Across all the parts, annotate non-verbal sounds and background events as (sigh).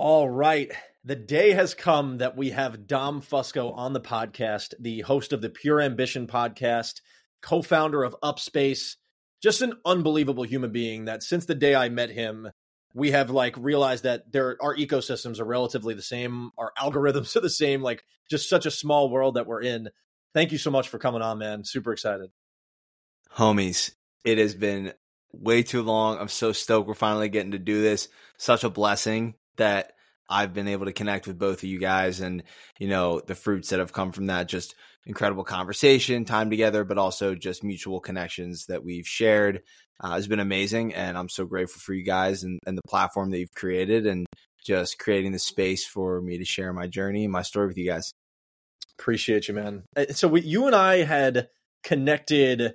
All right. The day has come that we have Dom Fusco on the podcast, the host of the Pure Ambition podcast, co founder of UpSpace, just an unbelievable human being that since the day I met him, we have like realized that there our ecosystems are relatively the same, our algorithms (laughs) are the same, like just such a small world that we're in. Thank you so much for coming on, man. Super excited. Homies, it has been way too long. I'm so stoked we're finally getting to do this. Such a blessing that I've been able to connect with both of you guys and, you know, the fruits that have come from that. Just incredible conversation, time together, but also just mutual connections that we've shared uh, has been amazing. And I'm so grateful for you guys and, and the platform that you've created and just creating the space for me to share my journey and my story with you guys. Appreciate you, man. Uh, so we, you and I had connected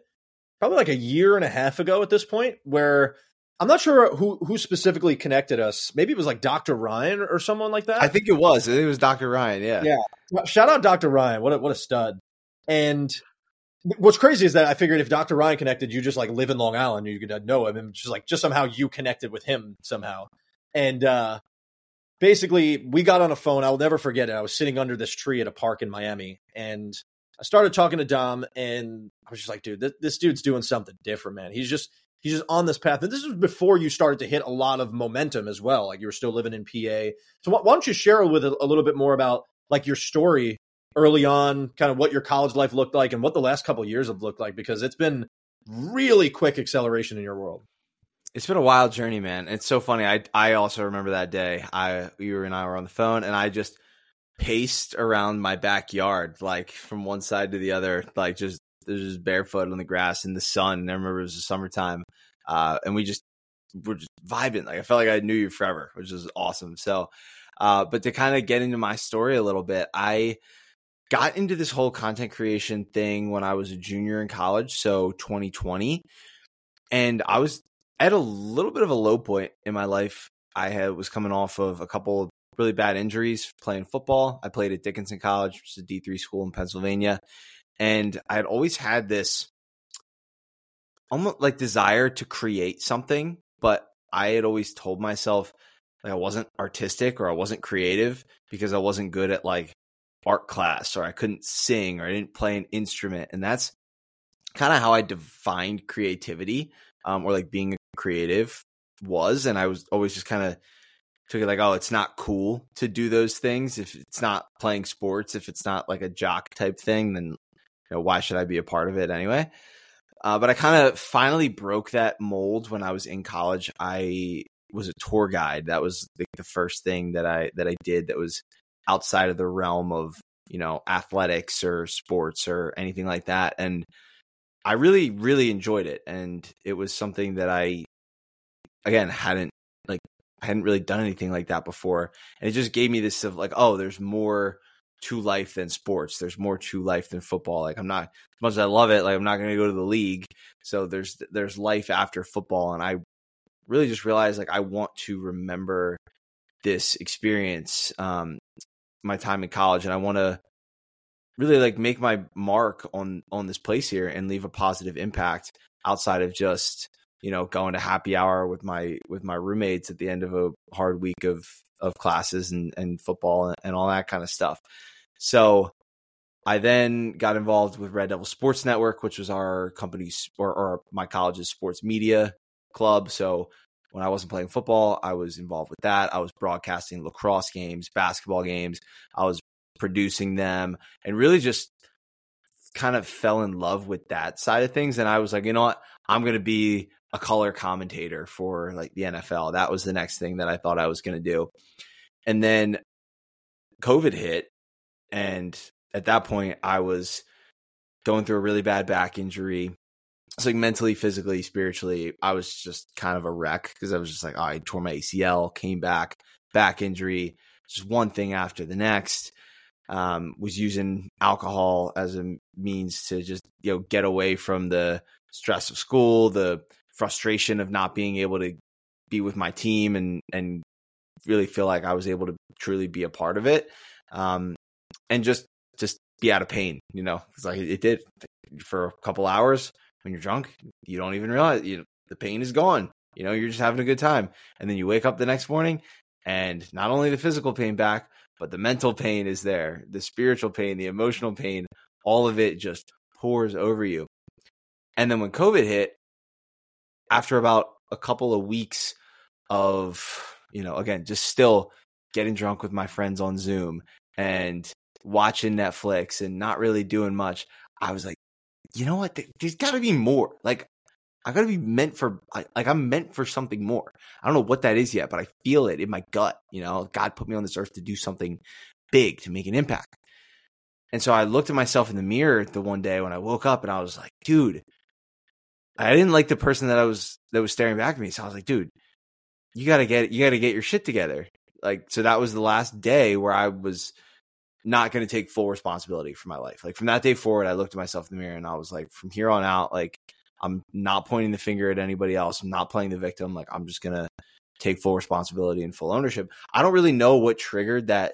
probably like a year and a half ago at this point where I'm not sure who who specifically connected us. Maybe it was like Dr. Ryan or someone like that. I think it was. I think it was Dr. Ryan. Yeah. Yeah. Shout out Dr. Ryan. What a, what a stud. And what's crazy is that I figured if Dr. Ryan connected, you just like live in Long Island, you could know him, and just like just somehow you connected with him somehow. And uh basically, we got on a phone. I'll never forget it. I was sitting under this tree at a park in Miami, and I started talking to Dom, and I was just like, dude, this, this dude's doing something different, man. He's just he's just on this path. And this was before you started to hit a lot of momentum as well. Like you were still living in PA. So why, don't you share with a, a little bit more about like your story early on, kind of what your college life looked like and what the last couple years have looked like, because it's been really quick acceleration in your world. It's been a wild journey, man. It's so funny. I I also remember that day. I you and I were on the phone, and I just paced around my backyard, like from one side to the other, like just just barefoot on the grass in the sun. And I remember it was the summertime, uh, and we just were just vibing. Like I felt like I knew you forever, which was awesome. So, uh, but to kind of get into my story a little bit, I got into this whole content creation thing when I was a junior in college, so 2020, and I was at a little bit of a low point in my life. I had was coming off of a couple really bad injuries playing football. I played at Dickinson College, which is a D3 school in Pennsylvania. And I had always had this almost like desire to create something, but I had always told myself like I wasn't artistic or I wasn't creative because I wasn't good at like art class or I couldn't sing or I didn't play an instrument. And that's kind of how I defined creativity um, or like being a creative was. And I was always just kind of took it like, oh, it's not cool to do those things. If it's not playing sports, if it's not like a jock type thing, then know, why should I be a part of it anyway? Uh, but I kind of finally broke that mold when I was in college. I was a tour guide. That was the, the first thing that I that I did that was outside of the realm of you know athletics or sports or anything like that. And I really really enjoyed it, and it was something that I again hadn't like I hadn't really done anything like that before, and it just gave me this of like, oh, there's more to life than sports. There's more to life than football. Like I'm not as much as I love it, like I'm not going to go to the league. So there's there's life after football and I really just realized like I want to remember this experience um my time in college and I want to really like make my mark on on this place here and leave a positive impact outside of just you know going to happy hour with my with my roommates at the end of a hard week of of classes and and football and all that kind of stuff so I then got involved with Red Devil Sports Network, which was our company's or, or my college's sports media club. So when I wasn't playing football, I was involved with that. I was broadcasting lacrosse games, basketball games. I was producing them and really just kind of fell in love with that side of things. And I was like, you know what? I'm going to be a color commentator for like the NFL. That was the next thing that I thought I was going to do. And then COVID hit and at that point, I was going through a really bad back injury. It's like mentally, physically, spiritually, I was just kind of a wreck because I was just like, oh, I tore my ACL, came back, back injury, just one thing after the next. Um, was using alcohol as a means to just you know get away from the stress of school, the frustration of not being able to be with my team, and and really feel like I was able to truly be a part of it. Um, and just just be out of pain. You know, it's like it did for a couple hours. When you're drunk, you don't even realize you the pain is gone. You know, you're just having a good time, and then you wake up the next morning, And not only the physical pain back, but the mental pain is there, the spiritual pain, the emotional pain, all of it just pours over you. And then when COVID hit, after about a couple of weeks of, you know, again, just still getting drunk with my friends on Zoom and watching Netflix and not really doing much, I was like, you know what? There's got to be more. Like, I got to be meant for, like, I'm meant for something more. I don't know what that is yet, but I feel it in my gut. You know, God put me on this earth to do something big, to make an impact. And so I looked at myself in the mirror the one day when I woke up and I was like, dude, I didn't like the person that I was that was staring back at me. So I was like, dude, you gotta get you gotta get your shit together. Like so that was the last day where I was not gonna take full responsibility for my life. Like from that day forward, I looked at myself in the mirror and I was like, from here on out, like I'm not pointing the finger at anybody else. I'm not playing the victim. Like I'm just gonna take full responsibility and full ownership. I don't really know what triggered that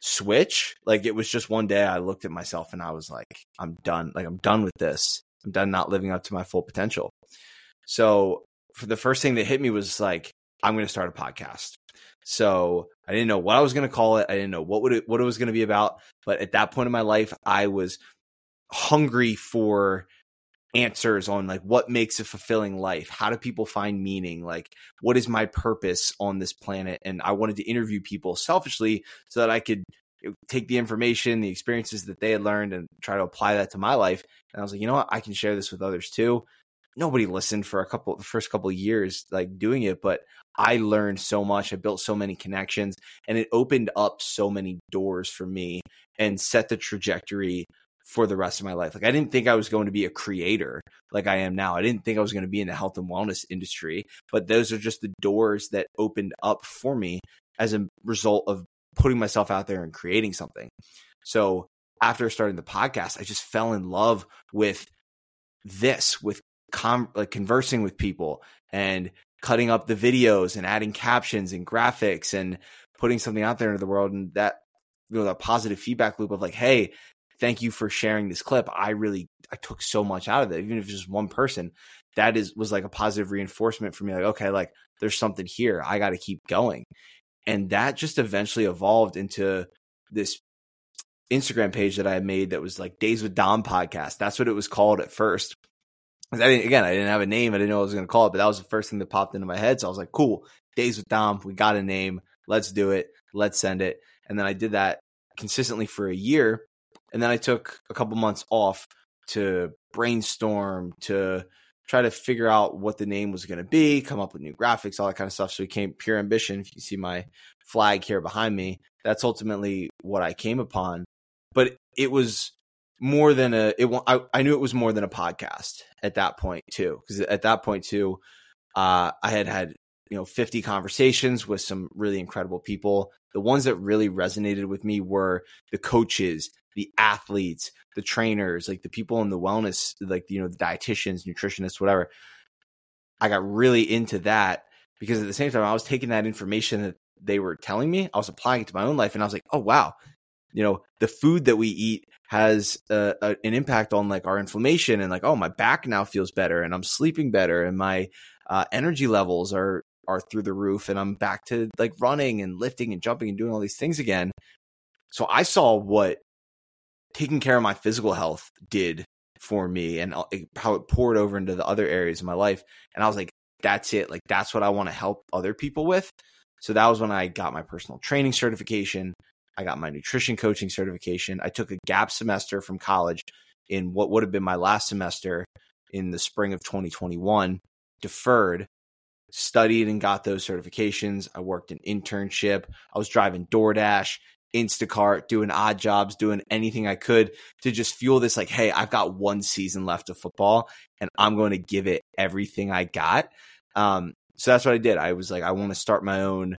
switch. Like it was just one day I looked at myself and I was like, I'm done. Like I'm done with this. I'm done not living up to my full potential. So for the first thing that hit me was like, I'm going to start a podcast. So I didn't know what I was going to call it. I didn't know what would it, what it was going to be about. But at that point in my life, I was hungry for answers on like what makes a fulfilling life how do people find meaning like what is my purpose on this planet and i wanted to interview people selfishly so that i could take the information the experiences that they had learned and try to apply that to my life and i was like you know what i can share this with others too nobody listened for a couple the first couple years like doing it but i learned so much i built so many connections and it opened up so many doors for me and set the trajectory for the rest of my life. Like I didn't think I was going to be a creator like I am now. I didn't think I was going to be in the health and wellness industry, but those are just the doors that opened up for me as a result of putting myself out there and creating something. So after starting the podcast, I just fell in love with this, with com- like conversing with people and cutting up the videos and adding captions and graphics and putting something out there into the world. And that, you know, that positive feedback loop of like, Hey, thank you for sharing this clip. I really I took so much out of it, even if it's just one person. That is was like a positive reinforcement for me. Like, okay, like there's something here. I got to keep going, and that just eventually evolved into this Instagram page that I made that was like Days with Dom podcast. That's what it was called at first. I didn't, again, I didn't have a name. I didn't know what I was going to call it, but that was the first thing that popped into my head. So I was like, cool, Days with Dom. We got a name. Let's do it. Let's send it. And then I did that consistently for a year. And then I took a couple months off to brainstorm, to try to figure out what the name was going to be, come up with new graphics, all that kind of stuff. So it came Pure Ambition. If you see my flag here behind me, that's ultimately what I came upon. But it was more than a it I, I knew it was more than a podcast at that point too because at that point too uh, i had had you know 50 conversations with some really incredible people the ones that really resonated with me were the coaches the athletes, the trainers, like the people in the wellness, like, you know, the dietitians, nutritionists, whatever. I got really into that because at the same time, I was taking that information that they were telling me, I was applying it to my own life. And I was like, oh, wow, you know, the food that we eat has a, an impact on like our inflammation and like, oh, my back now feels better and I'm sleeping better and my uh, energy levels are, are through the roof and I'm back to like running and lifting and jumping and doing all these things again. So I saw what taking care of my physical health did for me and uh, how it poured over into the other areas of my life. And I was like, that's it. Like, that's what I want to help other people with. So that was when I got my personal training certification. I got my nutrition coaching certification. I took a gap semester from college in what would have been my last semester in the spring of 2021, deferred, studied and got those certifications. I worked an internship. I was driving DoorDash, Instacart, doing odd jobs, doing anything I could to just fuel this like, hey, I've got one season left of football and I'm going to give it everything I got. Um, so that's what I did. I was like, I want to start my own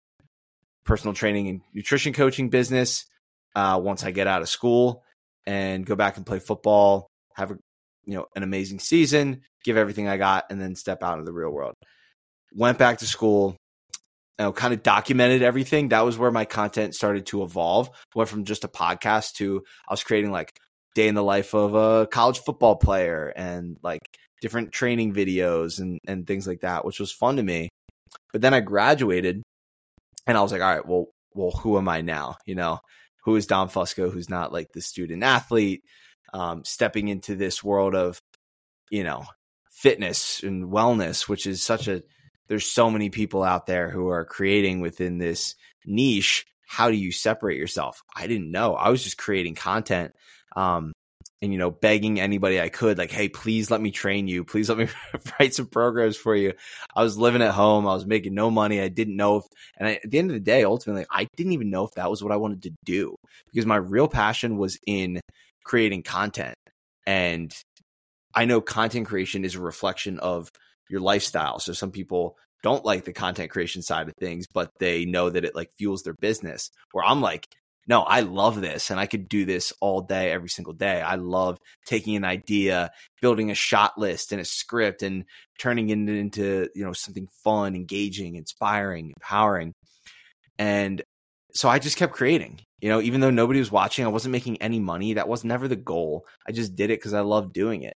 personal training and nutrition coaching business uh, once I get out of school and go back and play football, have a, you know an amazing season, give everything I got, and then step out of the real world. Went back to school, you know, kind of documented everything. That was where my content started to evolve. Went from just a podcast to I was creating like day in the life of a college football player and like different training videos and and things like that, which was fun to me. But then I graduated and I was like, all right, well, well, who am I now? You know, who is Dom Fusco, who's not like the student athlete, um, stepping into this world of, you know, fitness and wellness, which is such a, there's so many people out there who are creating within this niche. How do you separate yourself? I didn't know. I was just creating content. Um, and you know begging anybody i could like hey please let me train you. Please let me (laughs) write some programs for you. I was living at home. I was making no money. I didn't know if and I, at the end of the day ultimately i didn't even know if that was what i wanted to do because my real passion was in creating content. And i know content creation is a reflection of your lifestyle. So some people don't like the content creation side of things but they know that it like fuels their business. Where i'm like no, I love this and I could do this all day, every single day. I love taking an idea, building a shot list and a script and turning it into, you know, something fun, engaging, inspiring, empowering. And so I just kept creating, you know, even though nobody was watching, I wasn't making any money. That was never the goal. I just did it because I loved doing it.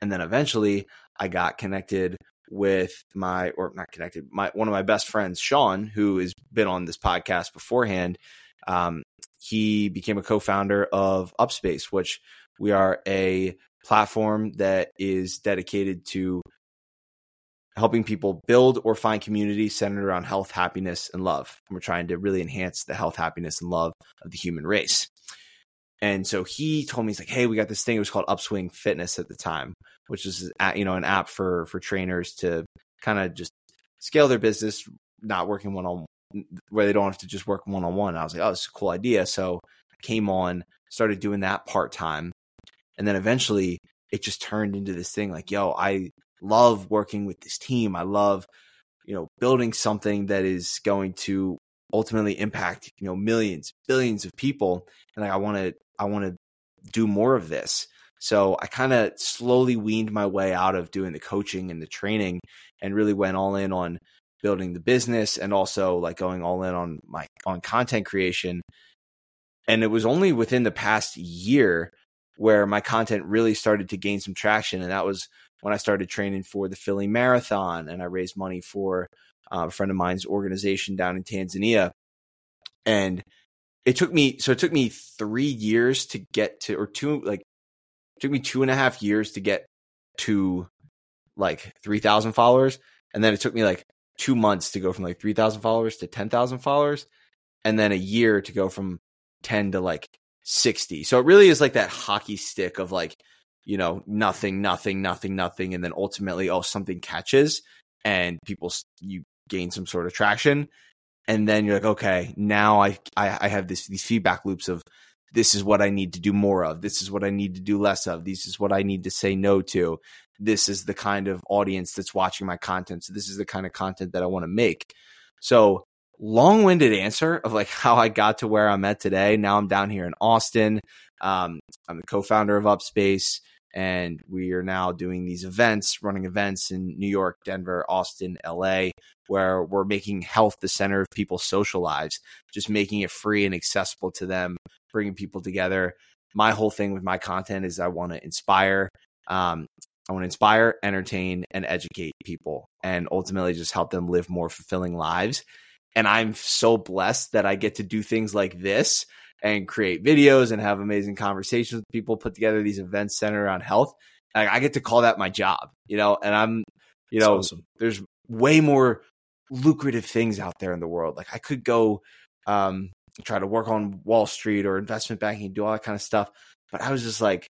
And then eventually I got connected with my, or not connected, my, one of my best friends, Sean, who has been on this podcast beforehand um, he became a co-founder of UpSpace, which we are a platform that is dedicated to helping people build or find community centered around health, happiness, and love. And we're trying to really enhance the health, happiness, and love of the human race. And so he told me, he's like, "Hey, we got this thing. It was called Upswing Fitness at the time, which is you know an app for for trainers to kind of just scale their business, not working one on where they don't have to just work one on one. I was like, oh, this is a cool idea. So I came on, started doing that part time. And then eventually it just turned into this thing like, yo, I love working with this team. I love, you know, building something that is going to ultimately impact, you know, millions, billions of people. And like, I want to, I want to do more of this. So I kind of slowly weaned my way out of doing the coaching and the training and really went all in on building the business and also like going all in on my on content creation. And it was only within the past year where my content really started to gain some traction. And that was when I started training for the Philly Marathon and I raised money for uh, a friend of mine's organization down in Tanzania. And it took me, so it took me three years to get to, or two, like, took me two and a half years to get to like 3,000 followers. And then it took me like two months to go from like 3,000 followers to 10,000 followers, and then a year to go from 10 to like 60. So it really is like that hockey stick of like, you know, nothing, nothing, nothing, nothing. And then ultimately, oh, something catches and people, you gain some sort of traction. And then you're like, okay, now I, I, I have this, these feedback loops of this is what I need to do more of. This is what I need to do less of. This is what I need to say no to this is the kind of audience that's watching my content. So this is the kind of content that I want to make. So long-winded answer of like (laughs) how I got to where I'm at today. Now I'm down here in Austin. Um, I'm the co-founder of UpSpace, and we are now doing these events, running events in New York, Denver, Austin, LA, where we're making health the center of people's social lives, just making it free and accessible to them, bringing people together. My whole thing with my content is I want to inspire. Um, I want to inspire, entertain, and educate people and ultimately just help them live more fulfilling lives. And I'm so blessed that I get to do things like this and create videos and have amazing conversations with people, put together these events centered around health. I get to call that my job, you know, and I'm, you know, awesome. there's way more lucrative things out there in the world. Like I could go, um, try to work on Wall Street or investment banking, do all that kind of stuff. But I was just like,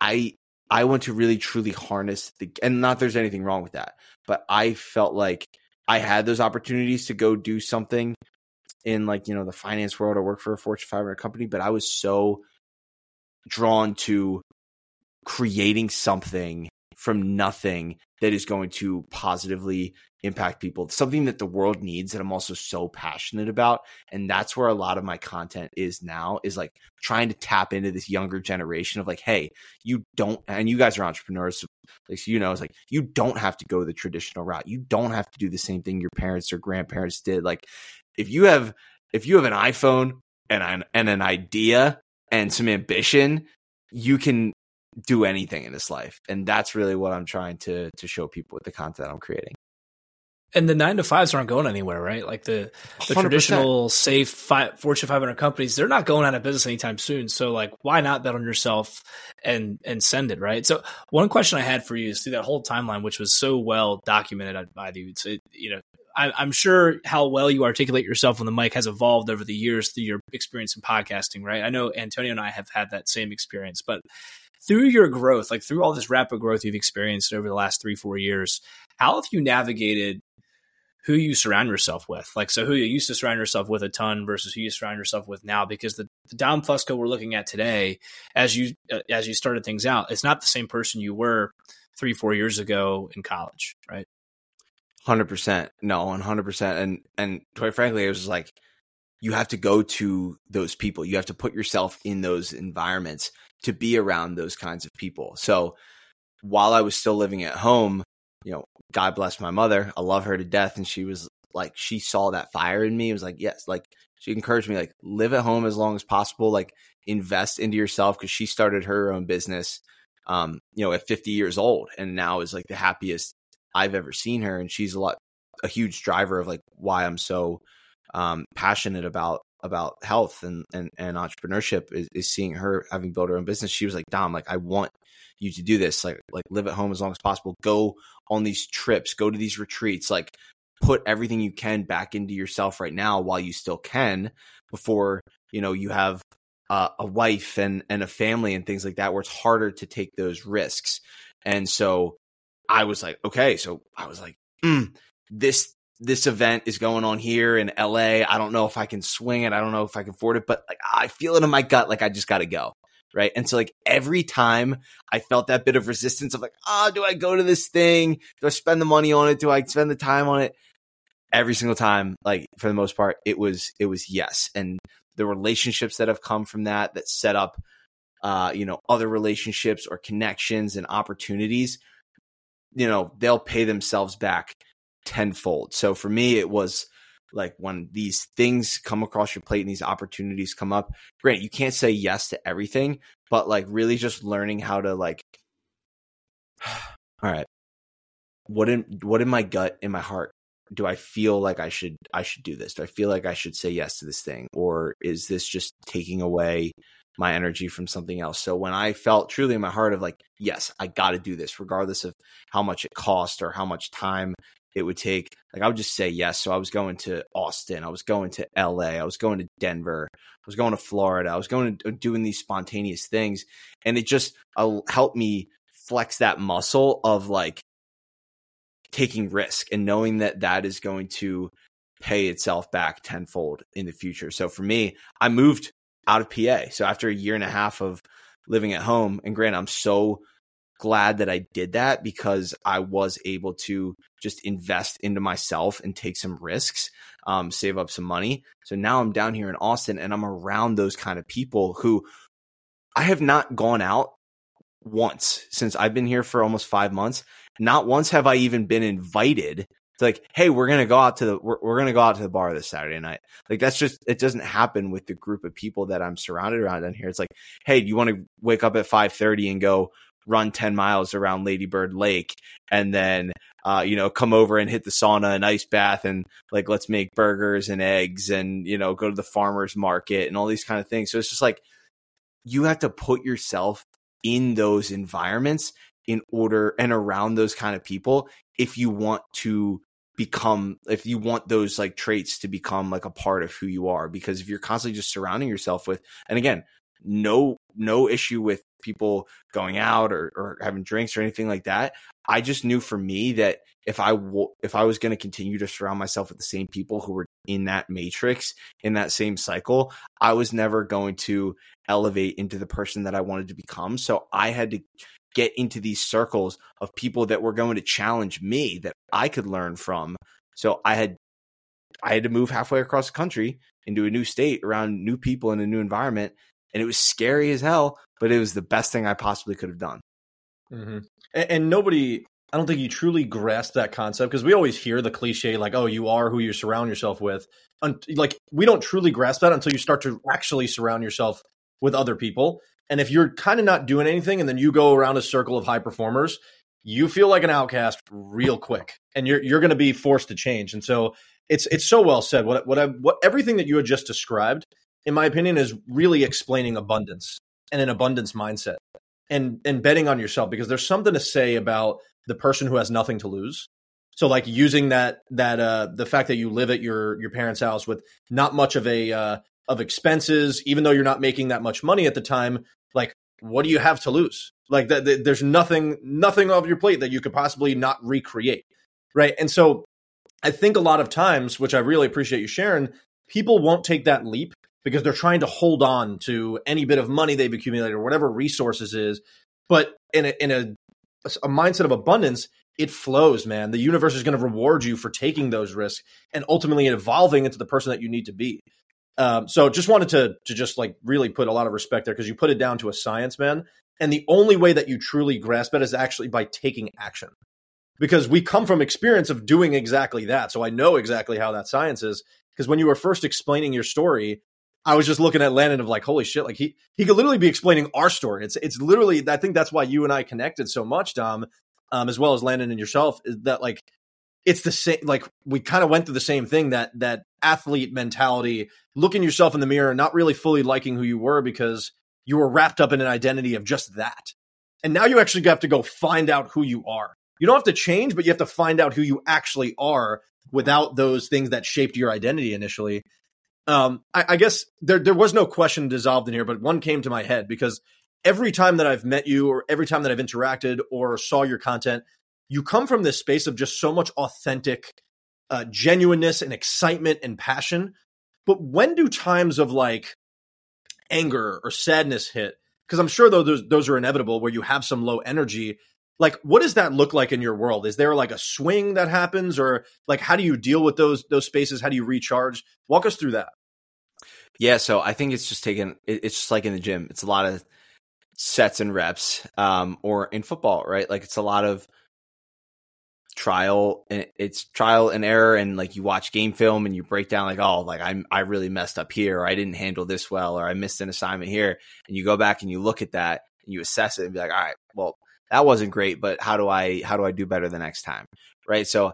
I I want to really truly harness the and not there's anything wrong with that, but I felt like I had those opportunities to go do something in like, you know, the finance world or work for a Fortune 500 company, but I was so drawn to creating something from nothing that is going to positively impact people. It's Something that the world needs that I'm also so passionate about. And that's where a lot of my content is now is like trying to tap into this younger generation of like, hey, you don't, and you guys are entrepreneurs. So like, you know, it's like, you don't have to go the traditional route. You don't have to do the same thing your parents or grandparents did. Like, if you have, if you have an iPhone and an, and an idea and some ambition, you can do anything in this life. And that's really what I'm trying to to show people with the content I'm creating. and the nine to fives aren't going anywhere, right? Like the the 100%. traditional safe five, Fortune 500 companies, they're not going out of business anytime soon. So like, why not bet on yourself and and send it, right? So one question I had for you is through that whole timeline, which was so well documented by you. It's it, you know, I, I'm sure how well you articulate yourself on the mic has evolved over the years through your experience in podcasting, right? I know Antonio and I have had that same experience, but through your growth, like through all this rapid growth you've experienced over the last three, four years, how have you navigated who you surround yourself with. Like, so who you used to surround yourself with a ton versus who you surround yourself with now, because the, the Dom Fusco we're looking at today, as you, uh, as you started things out, it's not the same person you were three, four years ago in college, right? Hundred percent. No, one hundred percent. And, and quite frankly, it was like, you have to go to those people. You have to put yourself in those environments to be around those kinds of people. So while I was still living at home, you know, God bless my mother. I love her to death. And she was like, she saw that fire in me. It was like, yes, like she encouraged me, like, live at home as long as possible, like invest into yourself because she started her own business, um, you know, at 50 years old and now is like the happiest I've ever seen her. And she's a lot, a huge driver of like why I'm so um, passionate about about health and and, and entrepreneurship is, is seeing her having built her own business. She was like, Dom, like I want you to do this, like like live at home as long as possible. Go on these trips, go to these retreats, like put everything you can back into yourself right now while you still can before you know you have uh, a wife and and a family and things like that where it's harder to take those risks and so i was like okay so i was like mm, this this event is going on here in la i don't know if i can swing it i don't know if i can afford it but like i feel it in my gut like i just gotta go right? And so like every time I felt that bit of resistance of like, oh, do I go to this thing? Do I spend the money on it? Do I spend the time on it? Every single time, like for the most part, it was it was yes. And the relationships that have come from that that set up uh, you know, other relationships or connections and opportunities, you know, they'll pay themselves back tenfold. So for me, it was like when these things come across your plate and these opportunities come up great you can't say yes to everything but like really just learning how to like (sighs) all right. What in what in my gut in my heart do i feel like i should i should do this? Do i feel like i should say yes to this thing? Or is this just taking away my energy from something else? So when i felt truly in my heart of like yes i got to do this regardless of how much it cost or how much time it would take like I would just say yes. So I was going to Austin, I was going to LA, I was going to Denver, I was going to Florida, I was going to uh, doing these spontaneous things, and it just uh, helped me flex that muscle of like taking risk and knowing that that is going to pay itself back tenfold in the future. So for me, I moved out of PA. So after a year and a half of living at home, and grant, I'm so glad that I did that because I was able to just invest into myself and take some risks, um, save up some money. So now I'm down here in Austin and I'm around those kind of people who I have not gone out once since I've been here for almost five months. Not once have I even been invited to like, hey, we're gonna go out to the we're, we're gonna go out to the bar this Saturday night. Like that's just it doesn't happen with the group of people that I'm surrounded around down here. It's like, hey, you want to wake up at five thirty and go run 10 miles around Lady Bird Lake and then, uh, you know, come over and hit the sauna and ice bath and like, let's make burgers and eggs and, you know, go to the farmer's market and all these kind of things. So it's just like, you have to put yourself in those environments in order and around those kind of people if you want to become if you want those like traits to become like a part of who you are because if you're constantly just surrounding yourself with and again no no issue with people going out or, or having drinks or anything like that. I just knew for me that if I w- if I was going to continue to surround myself with the same people who were in that matrix in that same cycle, I was never going to elevate into the person that I wanted to become. So I had to get into these circles of people that were going to challenge me that I could learn from. So I had I had to move halfway across the country into a new state around new people in a new environment and it was scary as hell, but it was the best thing I possibly could have done. Mm-hmm. And, and, nobody, I don't think you truly grasp that concept because we always hear the cliche like, "Oh, you are who you surround yourself with." like we don't truly grasp that until you start to actually surround yourself with other people. And if you're kind of not doing anything, and then you go around a circle of high performers, you feel like an outcast real quick and you're you're going to be forced to change. And so it's it's so well said. What what I, what everything that you had just described in my opinion is really explaining abundance and an abundance mindset and and betting on yourself because there's something to say about the person who has nothing to lose. So like using that that uh the fact that you live at your your parents' house with not much of a uh of expenses even though you're not making that much money at the time like what do you have to lose? Like that there's nothing nothing off your plate that you could possibly not recreate. Right? And so I think a lot of times which I really appreciate you sharing people won't take that leap because they're trying to hold on to any bit of money they've accumulated or whatever resources is. But in a, in a, a mindset of abundance, it flows, man. The universe is going to reward you for taking those risks and ultimately evolving into the person that you need to be. Um, so just wanted to to just like really put a lot of respect there because you put it down to a science, man. And the only way that you truly grasp it is actually by taking action. Because we come from experience of doing exactly that. So I know exactly how that science is. Because when you were first explaining your story, I was just looking at Landon of like, holy shit, like he he could literally be explaining our story. It's it's literally I think that's why you and I connected so much, Dom, um, as well as Landon and yourself, is that like it's the same like we kind of went through the same thing that that athlete mentality, looking yourself in the mirror, not really fully liking who you were because you were wrapped up in an identity of just that. And now you actually have to go find out who you are. You don't have to change, but you have to find out who you actually are without those things that shaped your identity initially. Um, I, I guess there there was no question dissolved in here, but one came to my head because every time that I've met you, or every time that I've interacted or saw your content, you come from this space of just so much authentic uh, genuineness and excitement and passion. But when do times of like anger or sadness hit? Because I'm sure though those those are inevitable where you have some low energy. Like, what does that look like in your world? Is there like a swing that happens, or like how do you deal with those those spaces? How do you recharge? Walk us through that. Yeah, so I think it's just taking. It's just like in the gym. It's a lot of sets and reps, um, or in football, right? Like it's a lot of trial and it's trial and error and like you watch game film and you break down like oh like I'm I really messed up here or I didn't handle this well or I missed an assignment here and you go back and you look at that and you assess it and be like all right well that wasn't great, but how do I how do I do better the next time? Right. So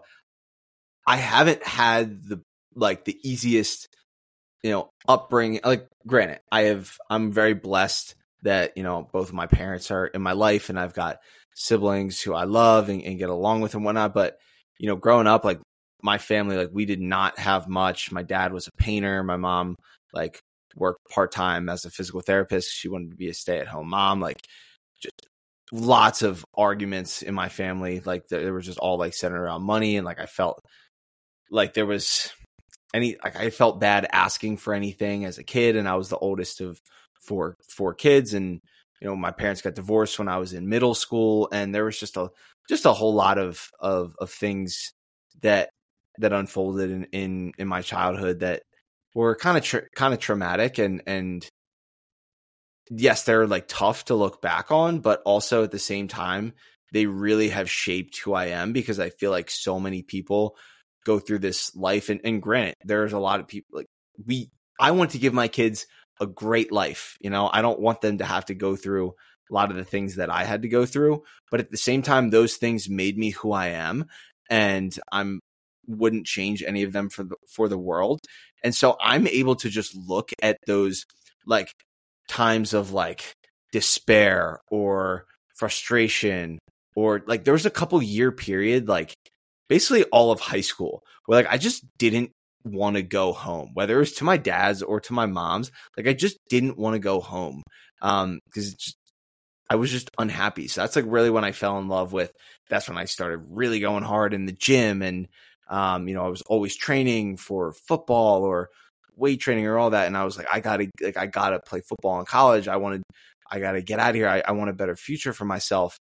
I haven't had the like the easiest, you know, upbringing. Like, granted, I have I'm very blessed that you know both of my parents are in my life, and I've got siblings who I love and, and get along with and whatnot. But you know, growing up, like my family, like we did not have much. My dad was a painter. My mom like worked part time as a physical therapist. She wanted to be a stay at home mom. Like just lots of arguments in my family. Like there was just all like centered around money, and like I felt like there was any like I felt bad asking for anything as a kid, and I was the oldest of four four kids, and you know my parents got divorced when I was in middle school, and there was just a just a whole lot of of of things that that unfolded in in in my childhood that were kind of tra- kind of traumatic and and yes, they're like tough to look back on, but also at the same time, they really have shaped who I am because I feel like so many people go through this life. And, and granted, there's a lot of people like we, I want to give my kids a great life. You know, I don't want them to have to go through a lot of the things that I had to go through, but at the same time, those things made me who I am. And I'm wouldn't change any of them for the for the world. And so I'm able to just look at those like times of like despair or frustration or like there was a couple year period like basically all of high school where like I just didn't want to go home whether it was to my dad's or to my mom's like I just didn't want to go home um because I was just unhappy. So that's like really when I fell in love with that's when I started really going hard in the gym and um you know I was always training for football or weight training or all that. And I was like, I gotta like I gotta play football in college. I wanted I gotta get out of here. I, I want a better future for myself.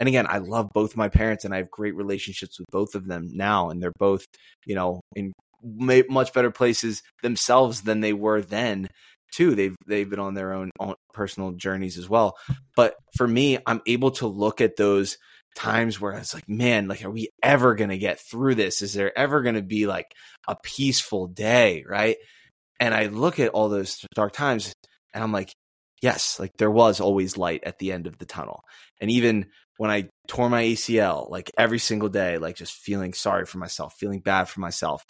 And again, I love both my parents and I have great relationships with both of them now. And they're both, you know, in much better places themselves than they were then too. They've they've been on their own, own personal journeys as well. But for me, I'm able to look at those times where it's like, man, like, are we ever going to get through this? Is there ever going to be like a peaceful day? Right and I look at all those dark times and I'm like, yes, like there was always light at the end of the tunnel. And even when I tore my ACL, like every single day, like just feeling sorry for myself, feeling bad for myself.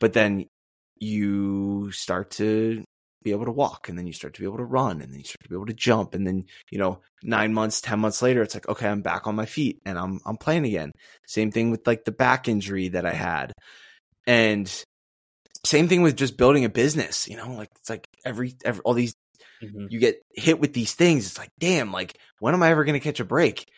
But then you start to be able to walk and then you start to be able to run and then you start to be able to jump and then you know 9 months 10 months later it's like okay I'm back on my feet and I'm I'm playing again same thing with like the back injury that I had and same thing with just building a business you know like it's like every, every all these mm-hmm. you get hit with these things it's like damn like when am I ever going to catch a break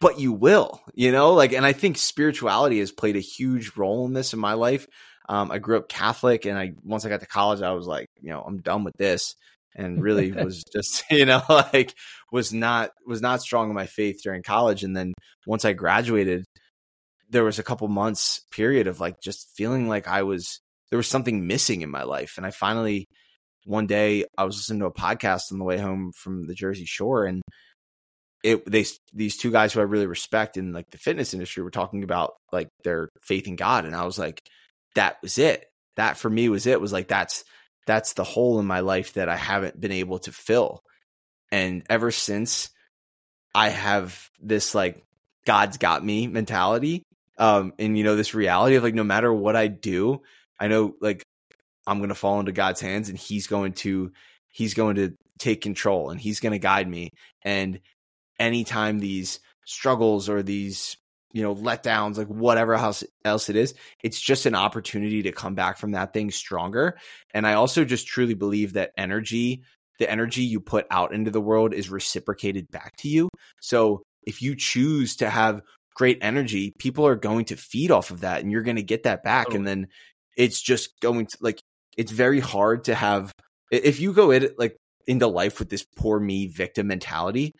but you will you know like and I think spirituality has played a huge role in this in my life um, I grew up Catholic, and I once I got to college, I was like, you know, I'm done with this, and really (laughs) was just, (laughs) you know, like was not was not strong in my faith during college, and then once I graduated, there was a couple months period of like just feeling like I was there was something missing in my life, and I finally one day I was listening to a podcast on the way home from the Jersey Shore, and it they these two guys who I really respect in like the fitness industry were talking about like their faith in God, and I was like that was it. That for me was it. Was like that's that's the hole in my life that I haven't been able to fill. And ever since I have this like God's got me mentality. Um, and you know, this reality of like no matter what I do, I know like I'm gonna fall into God's hands and He's going to He's going to take control and He's gonna guide me. And anytime these struggles or these you know, letdowns, like whatever else, else it is, it's just an opportunity to come back from that thing stronger. And I also just truly believe that energy, the energy you put out into the world is reciprocated back to you. So if you choose to have great energy, people are going to feed off of that and you're going to get that back. Oh. And then it's just going to like, it's very hard to have, if you go in like into life with this poor me victim mentality,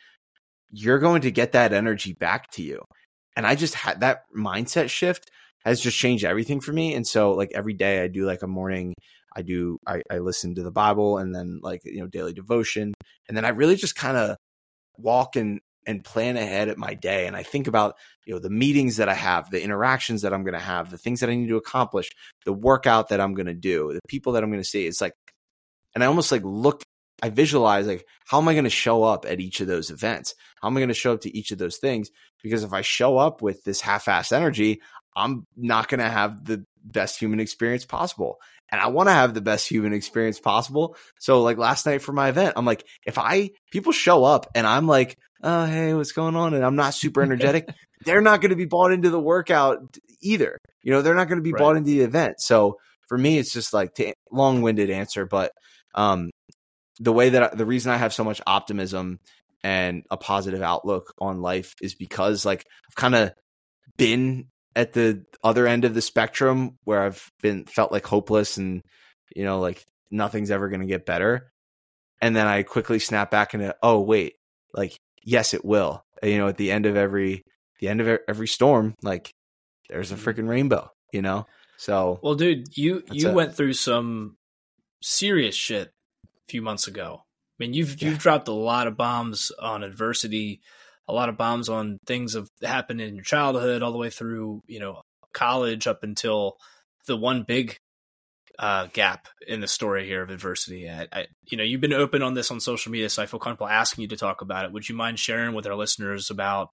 you're going to get that energy back to you and I just had that mindset shift has just changed everything for me. And so like every day I do like a morning, I do I, I listen to the Bible and then like you know daily devotion, and then I really just kind of walk and and plan ahead at my day and I think about you know the meetings that I have, the interactions that I'm going to have, the things that I need to accomplish, the workout that I'm going to do, the people that I'm going to see. It's like and I almost like look I visualize like how am I going to show up at each of those events? How am I going to show up to each of those things? Because if I show up with this half-ass energy, I'm not going to have the best human experience possible. And I want to have the best human experience possible. So like last night for my event, I'm like, if I people show up and I'm like, oh hey, what's going on? And I'm not super energetic, (laughs) they're not going to be bought into the workout either. You know, they're not going to be right. bought into the event. So for me, it's just like t- long-winded answer, but um, the way that I, the reason I have so much optimism and a positive outlook on life is because like I've kind of been at the other end of the spectrum where I've been felt like hopeless and you know like nothing's ever going to get better and then I quickly snap back into oh wait like yes it will you know at the end of every the end of every storm like there's a mm-hmm. freaking rainbow you know so well dude you you went through some serious shit a few months ago. I mean, you've yeah. you've dropped a lot of bombs on adversity, a lot of bombs on things have happened in your childhood, all the way through you know college up until the one big uh, gap in the story here of adversity. I, I, you know, you've been open on this on social media, so I feel comfortable asking you to talk about it. Would you mind sharing with our listeners about?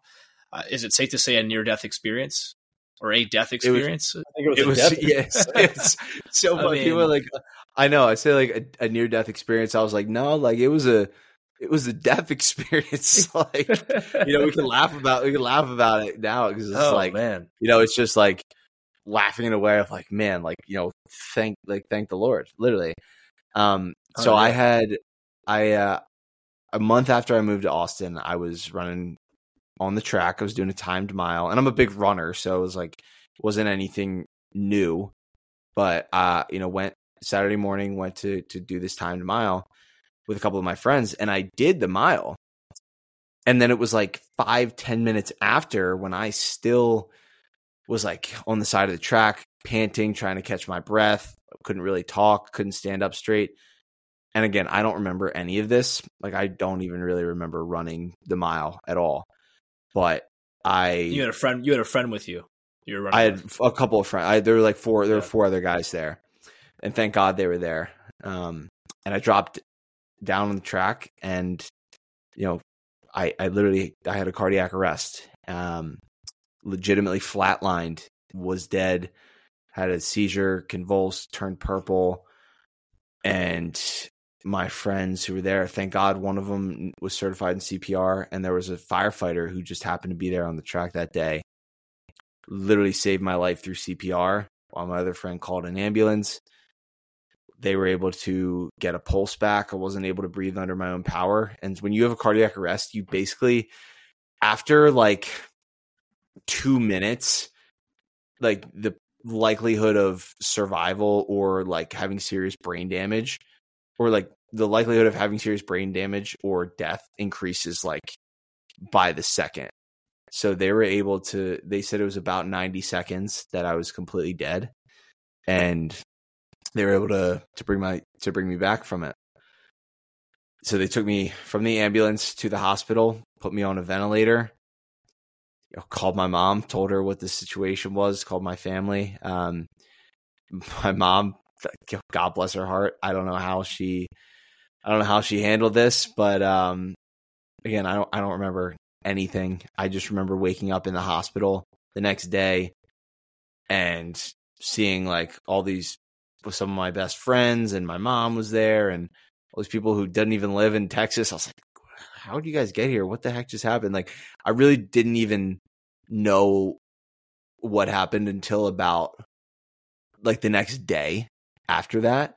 Uh, is it safe to say a near death experience or a death experience? It was, it was, it was (laughs) yes. (laughs) It's so funny. People are like, I know. I say like a, a near death experience. I was like, no, like it was a it was a death (laughs) experience. like you know, we can laugh about we can laugh about it now because it's oh, like man, you know, it's just like laughing in a way of like, man, like you know, thank like thank the Lord, literally. Um, oh, so yeah. I had I uh a month after I moved to Austin, I was running on the track. I was doing a timed mile, and I'm a big runner, so it was like wasn't anything new. But uh, you know, went Saturday morning, went to to do this timed mile with a couple of my friends, and I did the mile. And then it was like five, ten minutes after when I still was like on the side of the track, panting, trying to catch my breath, couldn't really talk, couldn't stand up straight. And again, I don't remember any of this. Like I don't even really remember running the mile at all. But I You had a friend you had a friend with you. You were running I had with. a couple of friends. I, there were like four there yeah. were four other guys there and thank God they were there. Um, and I dropped down on the track and you know I I literally I had a cardiac arrest. Um legitimately flatlined, was dead, had a seizure, convulsed, turned purple and my friends who were there, thank God one of them was certified in CPR and there was a firefighter who just happened to be there on the track that day. Literally saved my life through CPR while my other friend called an ambulance they were able to get a pulse back. I wasn't able to breathe under my own power. And when you have a cardiac arrest, you basically, after like two minutes, like the likelihood of survival or like having serious brain damage or like the likelihood of having serious brain damage or death increases like by the second. So they were able to, they said it was about 90 seconds that I was completely dead. And they were able to to bring my to bring me back from it. So they took me from the ambulance to the hospital, put me on a ventilator. You know, called my mom, told her what the situation was, called my family. Um, (laughs) my mom, God bless her heart. I don't know how she, I don't know how she handled this, but um, again, I don't, I don't remember anything. I just remember waking up in the hospital the next day and seeing like all these some of my best friends, and my mom was there, and all these people who didn't even live in Texas. I was like, how did you guys get here? What the heck just happened? Like, I really didn't even know what happened until about like the next day after that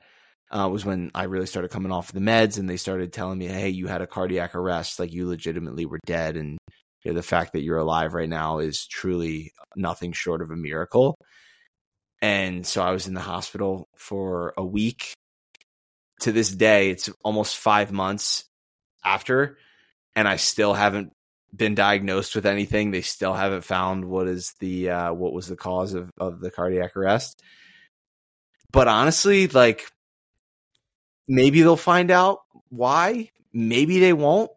uh, was when I really started coming off the meds and they started telling me, hey, you had a cardiac arrest, like you legitimately were dead. And you know, the fact that you're alive right now is truly nothing short of a miracle. And so I was in the hospital for a week. To this day, it's almost five months after, and I still haven't been diagnosed with anything. They still haven't found what is the uh, what was the cause of of the cardiac arrest. But honestly, like maybe they'll find out why. Maybe they won't.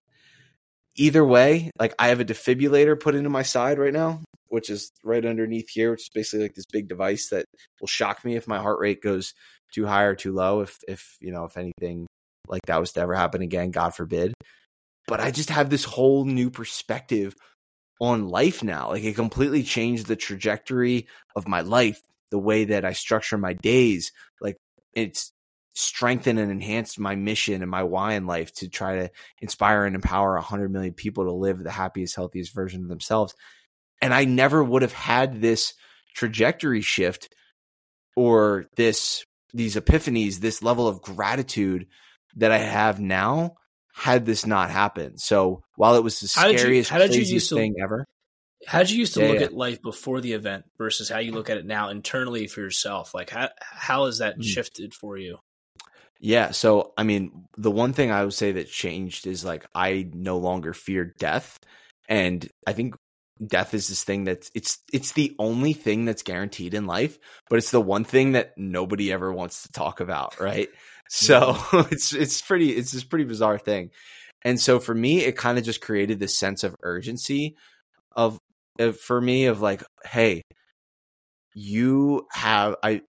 Either way, like I have a defibrillator put into my side right now which is right underneath here, which is basically like this big device that will shock me if my heart rate goes too high or too low. If if you know if anything like that was to ever happen again, God forbid. But I just have this whole new perspective on life now. Like it completely changed the trajectory of my life, the way that I structure my days. Like it's strengthened and enhanced my mission and my why in life to try to inspire and empower 100 million people to live the happiest, healthiest version of themselves. And I never would have had this trajectory shift or this these epiphanies, this level of gratitude that I have now had this not happened. So while it was the how scariest, you, how did you used to, thing ever. How did you used to yeah, look yeah. at life before the event versus how you look at it now internally for yourself? Like how how has that mm. shifted for you? Yeah, so I mean, the one thing I would say that changed is like I no longer fear death. And I think death is this thing that's it's it's the only thing that's guaranteed in life, but it's the one thing that nobody ever wants to talk about, right? So (laughs) it's it's pretty it's this pretty bizarre thing. And so for me, it kind of just created this sense of urgency of, of for me of like, hey, you have I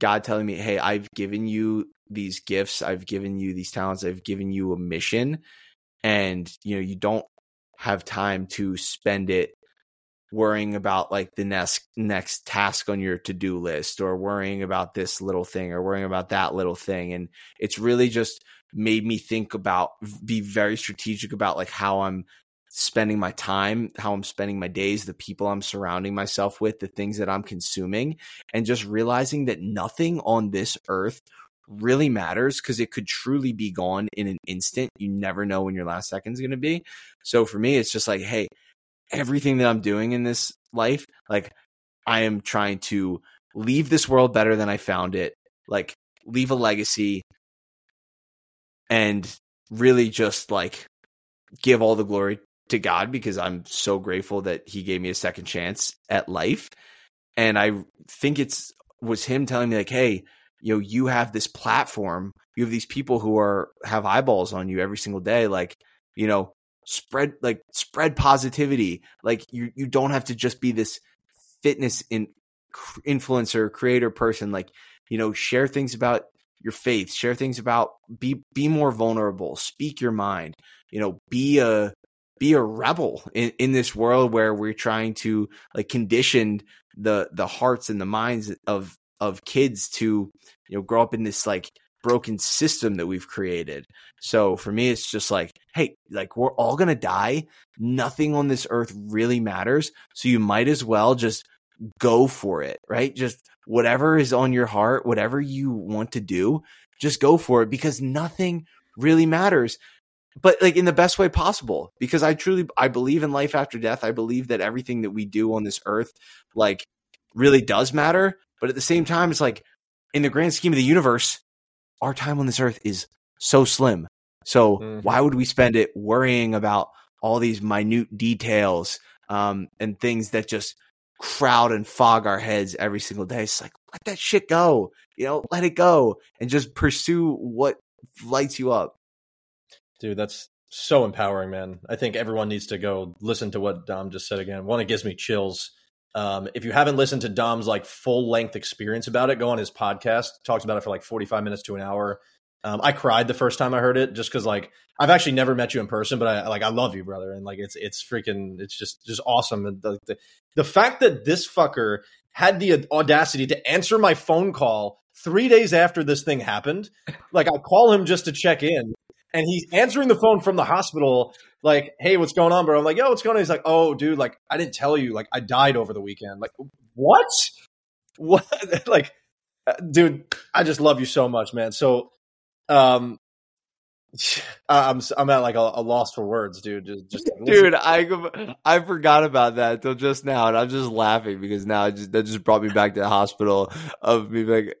God telling me, hey, I've given you these gifts, I've given you these talents, I've given you a mission, and you know, you don't have time to spend it worrying about like the next next task on your to-do list or worrying about this little thing or worrying about that little thing and it's really just made me think about be very strategic about like how I'm spending my time, how I'm spending my days, the people I'm surrounding myself with, the things that I'm consuming and just realizing that nothing on this earth really matters because it could truly be gone in an instant. You never know when your last second is going to be. So for me, it's just like, hey, everything that I'm doing in this life, like I am trying to leave this world better than I found it, like leave a legacy and really just like give all the glory to God because I'm so grateful that he gave me a second chance at life. And I think it's was him telling me like, "Hey, you know, you have this platform. You have these people who are have eyeballs on you every single day like, you know, spread like spread positivity. Like you you don't have to just be this fitness in influencer creator person. Like you know share things about your faith, share things about be be more vulnerable, speak your mind, you know, be a be a rebel in, in this world where we're trying to like condition the the hearts and the minds of of kids to you know grow up in this like broken system that we've created. So for me, it's just like, hey, like we're all gonna die. Nothing on this earth really matters. So you might as well just go for it, right? Just whatever is on your heart, whatever you want to do, just go for it because nothing really matters. But like in the best way possible, because I truly I believe in life after death. I believe that everything that we do on this earth, like, really does matter. But at the same time, it's like in the grand scheme of the universe, our time on this earth is so slim. So mm-hmm. why would we spend it worrying about all these minute details um, and things that just crowd and fog our heads every single day? It's like let that shit go, you know, let it go, and just pursue what lights you up. Dude, that's so empowering, man. I think everyone needs to go listen to what Dom just said again. One, it gives me chills. Um, if you haven't listened to Dom's like full length experience about it, go on his podcast. Talks about it for like 45 minutes to an hour. Um, I cried the first time I heard it just because like I've actually never met you in person, but I like I love you, brother, and like it's it's freaking it's just just awesome. And the, the the fact that this fucker had the audacity to answer my phone call three days after this thing happened, like I call him just to check in, and he's answering the phone from the hospital, like, "Hey, what's going on, bro?" I'm like, "Yo, what's going on?" He's like, "Oh, dude, like I didn't tell you, like I died over the weekend." Like, what? (laughs) What? (laughs) like, uh, dude, I just love you so much, man. So um, (sighs) I'm I'm at like a, a, loss for words, dude. Just, just (laughs) dude, I I forgot about that until just now, and I'm just laughing because now just, that just brought me back to the hospital of me like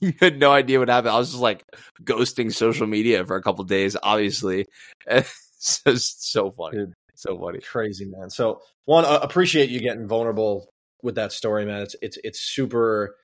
you had no idea what happened. I was just like ghosting social media for a couple days, obviously. (laughs) just so funny, dude, so funny, crazy man. So one, uh, appreciate you getting vulnerable with that story, man. It's it's it's super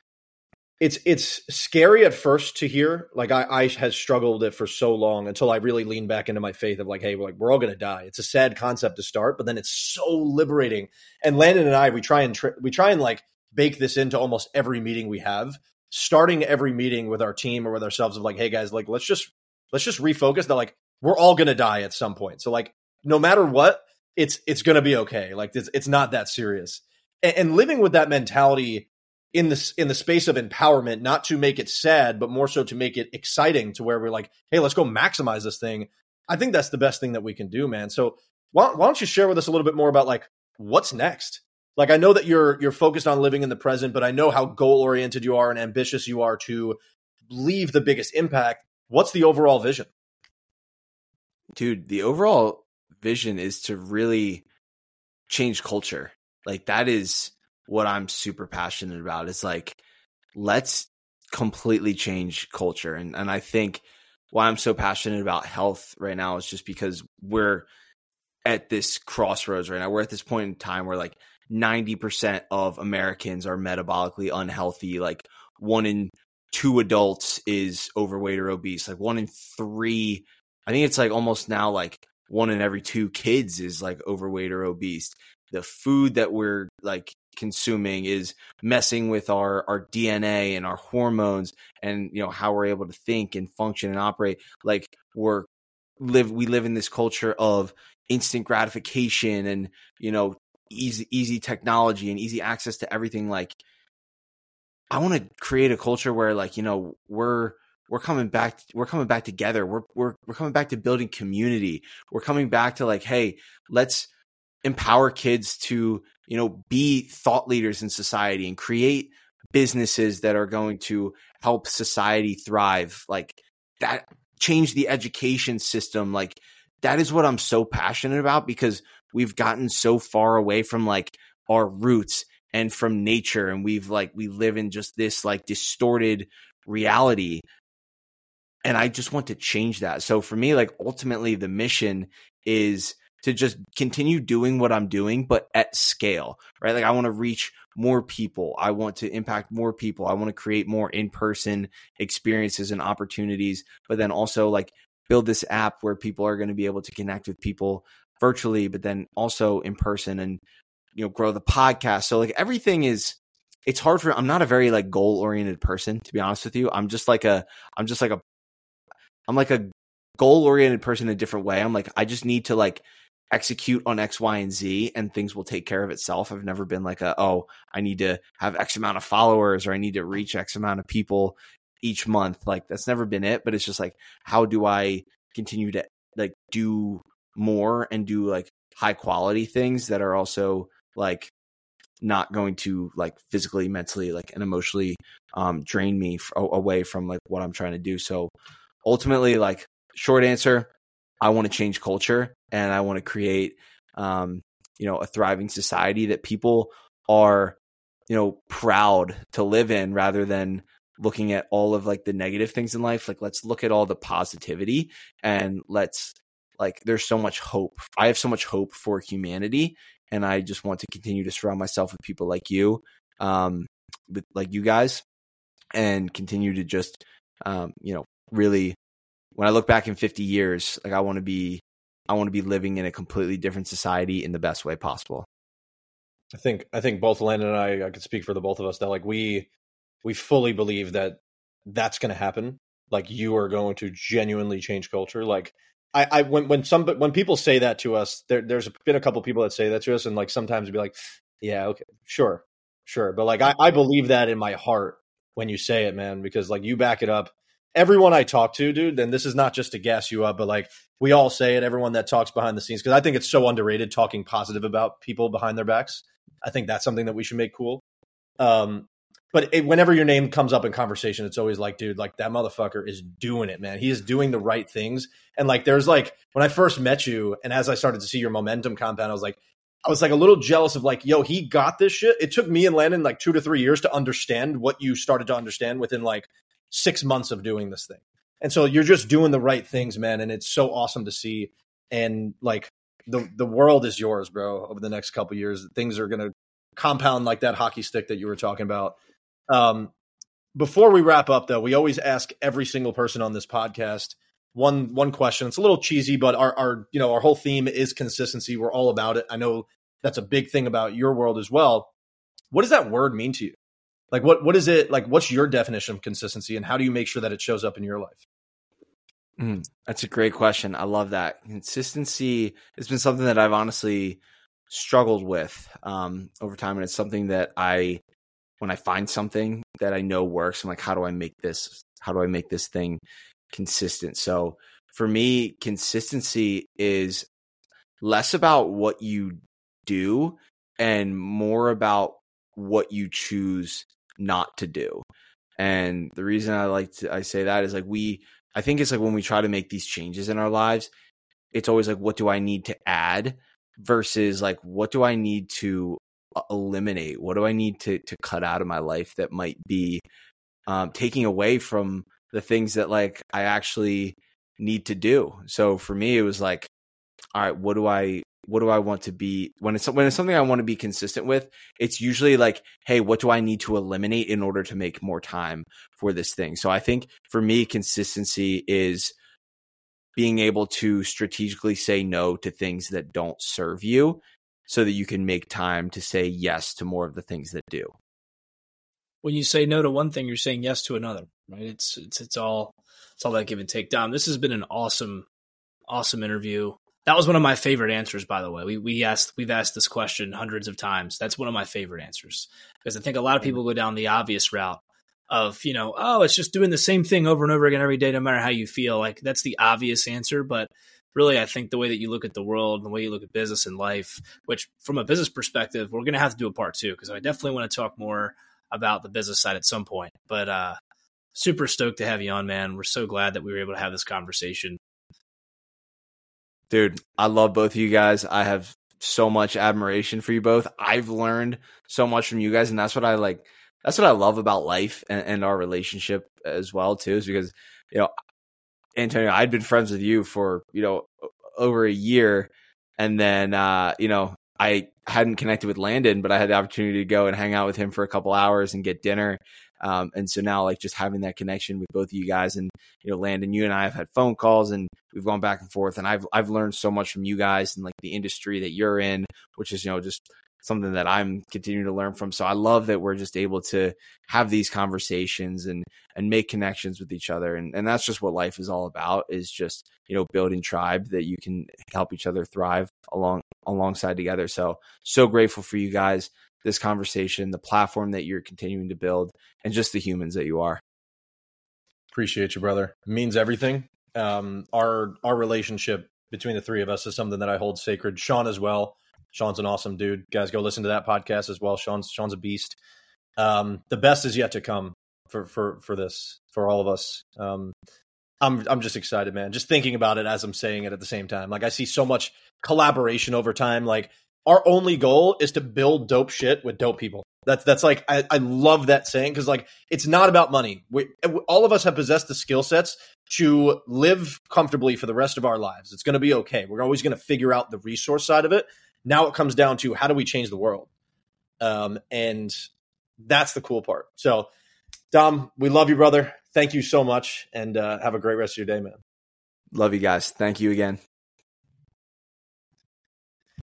it's it's scary at first to hear. Like I, I had struggled it for so long until I really leaned back into my faith of like, hey, we're like we're all gonna die. It's a sad concept to start, but then it's so liberating. And Landon and I, we try and tri- we try and like bake this into almost every meeting we have. Starting every meeting with our team or with ourselves of like, hey guys, like let's just let's just refocus that like we're all gonna die at some point. So like no matter what, it's it's gonna be okay. Like it's it's not that serious. and, and living with that mentality in the in the space of empowerment, not to make it sad, but more so to make it exciting, to where we're like, hey, let's go maximize this thing. I think that's the best thing that we can do, man. So why, why don't you share with us a little bit more about like what's next? Like I know that you're you're focused on living in the present, but I know how goal oriented you are and ambitious you are to leave the biggest impact. What's the overall vision? Dude, the overall vision is to really change culture. Like that is what I'm super passionate about. It's like, let's completely change culture. And, and I think why I'm so passionate about health right now is just because we're at this crossroads right now. We're at this point in time where like 90% of Americans are metabolically unhealthy. Like one in two adults is overweight or obese. Like one in three, I think it's like almost now like one in every two kids is like overweight or obese. The food that we're like consuming is messing with our our DNA and our hormones and you know how we're able to think and function and operate like we're live we live in this culture of instant gratification and you know easy easy technology and easy access to everything like I want to create a culture where like you know we're we're coming back we're coming back together we're we're we're coming back to building community we're coming back to like hey let's empower kids to you know, be thought leaders in society and create businesses that are going to help society thrive. Like that, change the education system. Like that is what I'm so passionate about because we've gotten so far away from like our roots and from nature. And we've like, we live in just this like distorted reality. And I just want to change that. So for me, like ultimately the mission is to just continue doing what I'm doing, but at scale, right? Like I want to reach more people. I want to impact more people. I want to create more in person experiences and opportunities, but then also like build this app where people are going to be able to connect with people virtually, but then also in person and, you know, grow the podcast. So like everything is it's hard for I'm not a very like goal oriented person to be honest with you. I'm just like a I'm just like a I'm like a goal oriented person in a different way. I'm like I just need to like execute on X, Y, and Z and things will take care of itself. I've never been like a oh, I need to have X amount of followers or I need to reach X amount of people each month. Like that's never been it, but it's just like how do I continue to like do more and do like high quality things that are also like not going to like physically, mentally, like and emotionally um, drain me f- away from like what I'm trying to do. So ultimately, like short answer, I want to change culture and I want to create, um, you know, a thriving society that people are, you know, proud to live in rather than looking at all of like the negative things in life. Like, let's look at all the positivity and let's like, there's so much hope. I have so much hope for humanity and I just want to continue to surround myself with people like you, um, with like you guys, and continue to just, um, you know, really. When I look back in 50 years, like I want to be, I want to be living in a completely different society in the best way possible. I think I think both Landon and I, I could speak for the both of us that like we we fully believe that that's going to happen. Like you are going to genuinely change culture. Like I, I when when some when people say that to us, there, there's been a couple people that say that to us, and like sometimes be like, yeah, okay, sure, sure, but like I, I believe that in my heart when you say it, man, because like you back it up. Everyone I talk to, dude, and this is not just to gas you up, but like we all say it. Everyone that talks behind the scenes, because I think it's so underrated talking positive about people behind their backs. I think that's something that we should make cool. Um, but it, whenever your name comes up in conversation, it's always like, dude, like that motherfucker is doing it, man. He is doing the right things. And like, there's like, when I first met you, and as I started to see your momentum compound, I was like, I was like a little jealous of like, yo, he got this shit. It took me and Landon like two to three years to understand what you started to understand within like six months of doing this thing. And so you're just doing the right things, man. And it's so awesome to see. And like the the world is yours, bro. Over the next couple years, things are gonna compound like that hockey stick that you were talking about. Um, before we wrap up, though, we always ask every single person on this podcast one one question. It's a little cheesy, but our our you know our whole theme is consistency. We're all about it. I know that's a big thing about your world as well. What does that word mean to you? Like what what is it like? What's your definition of consistency, and how do you make sure that it shows up in your life? Mm, that's a great question. I love that consistency. Has been something that I've honestly struggled with um, over time, and it's something that I when I find something that I know works, I'm like, how do I make this? How do I make this thing consistent? So for me, consistency is less about what you do and more about what you choose not to do. And the reason I like to I say that is like we I think it's like when we try to make these changes in our lives, it's always like what do I need to add versus like what do I need to eliminate? What do I need to to cut out of my life that might be um, taking away from the things that like I actually need to do? So for me, it was like, all right, what do I what do I want to be when it's when it's something I want to be consistent with? It's usually like, hey, what do I need to eliminate in order to make more time for this thing? So I think for me, consistency is being able to strategically say no to things that don't serve you so that you can make time to say yes to more of the things that do. When you say no to one thing, you're saying yes to another, right? It's it's it's all it's all that give and take. Dom, this has been an awesome, awesome interview. That was one of my favorite answers, by the way. We we asked we've asked this question hundreds of times. That's one of my favorite answers because I think a lot of people go down the obvious route of you know, oh, it's just doing the same thing over and over again every day, no matter how you feel. Like that's the obvious answer, but really, I think the way that you look at the world and the way you look at business and life, which from a business perspective, we're going to have to do a part two because I definitely want to talk more about the business side at some point. But uh, super stoked to have you on, man. We're so glad that we were able to have this conversation. Dude, I love both of you guys. I have so much admiration for you both. I've learned so much from you guys, and that's what I like. That's what I love about life and, and our relationship as well, too, is because you know Antonio, I'd been friends with you for, you know, over a year. And then, uh, you know, I hadn't connected with Landon, but I had the opportunity to go and hang out with him for a couple hours and get dinner. Um, and so now, like, just having that connection with both of you guys, and you know, Landon, you and I have had phone calls, and we've gone back and forth, and I've I've learned so much from you guys and like the industry that you're in, which is you know just something that I'm continuing to learn from. So I love that we're just able to have these conversations and and make connections with each other. And and that's just what life is all about is just, you know, building tribe that you can help each other thrive along alongside together. So so grateful for you guys, this conversation, the platform that you're continuing to build, and just the humans that you are. Appreciate you, brother. It means everything. Um, our our relationship between the three of us is something that I hold sacred. Sean as well. Sean's an awesome dude. Guys, go listen to that podcast as well. Sean's Sean's a beast. Um, the best is yet to come for for for this for all of us. Um, I'm I'm just excited, man. Just thinking about it as I'm saying it at the same time. Like I see so much collaboration over time. Like our only goal is to build dope shit with dope people. That's that's like I, I love that saying because like it's not about money. We all of us have possessed the skill sets to live comfortably for the rest of our lives. It's going to be okay. We're always going to figure out the resource side of it. Now it comes down to how do we change the world, um, and that's the cool part. So, Dom, we love you, brother. Thank you so much, and uh, have a great rest of your day, man. Love you guys. Thank you again.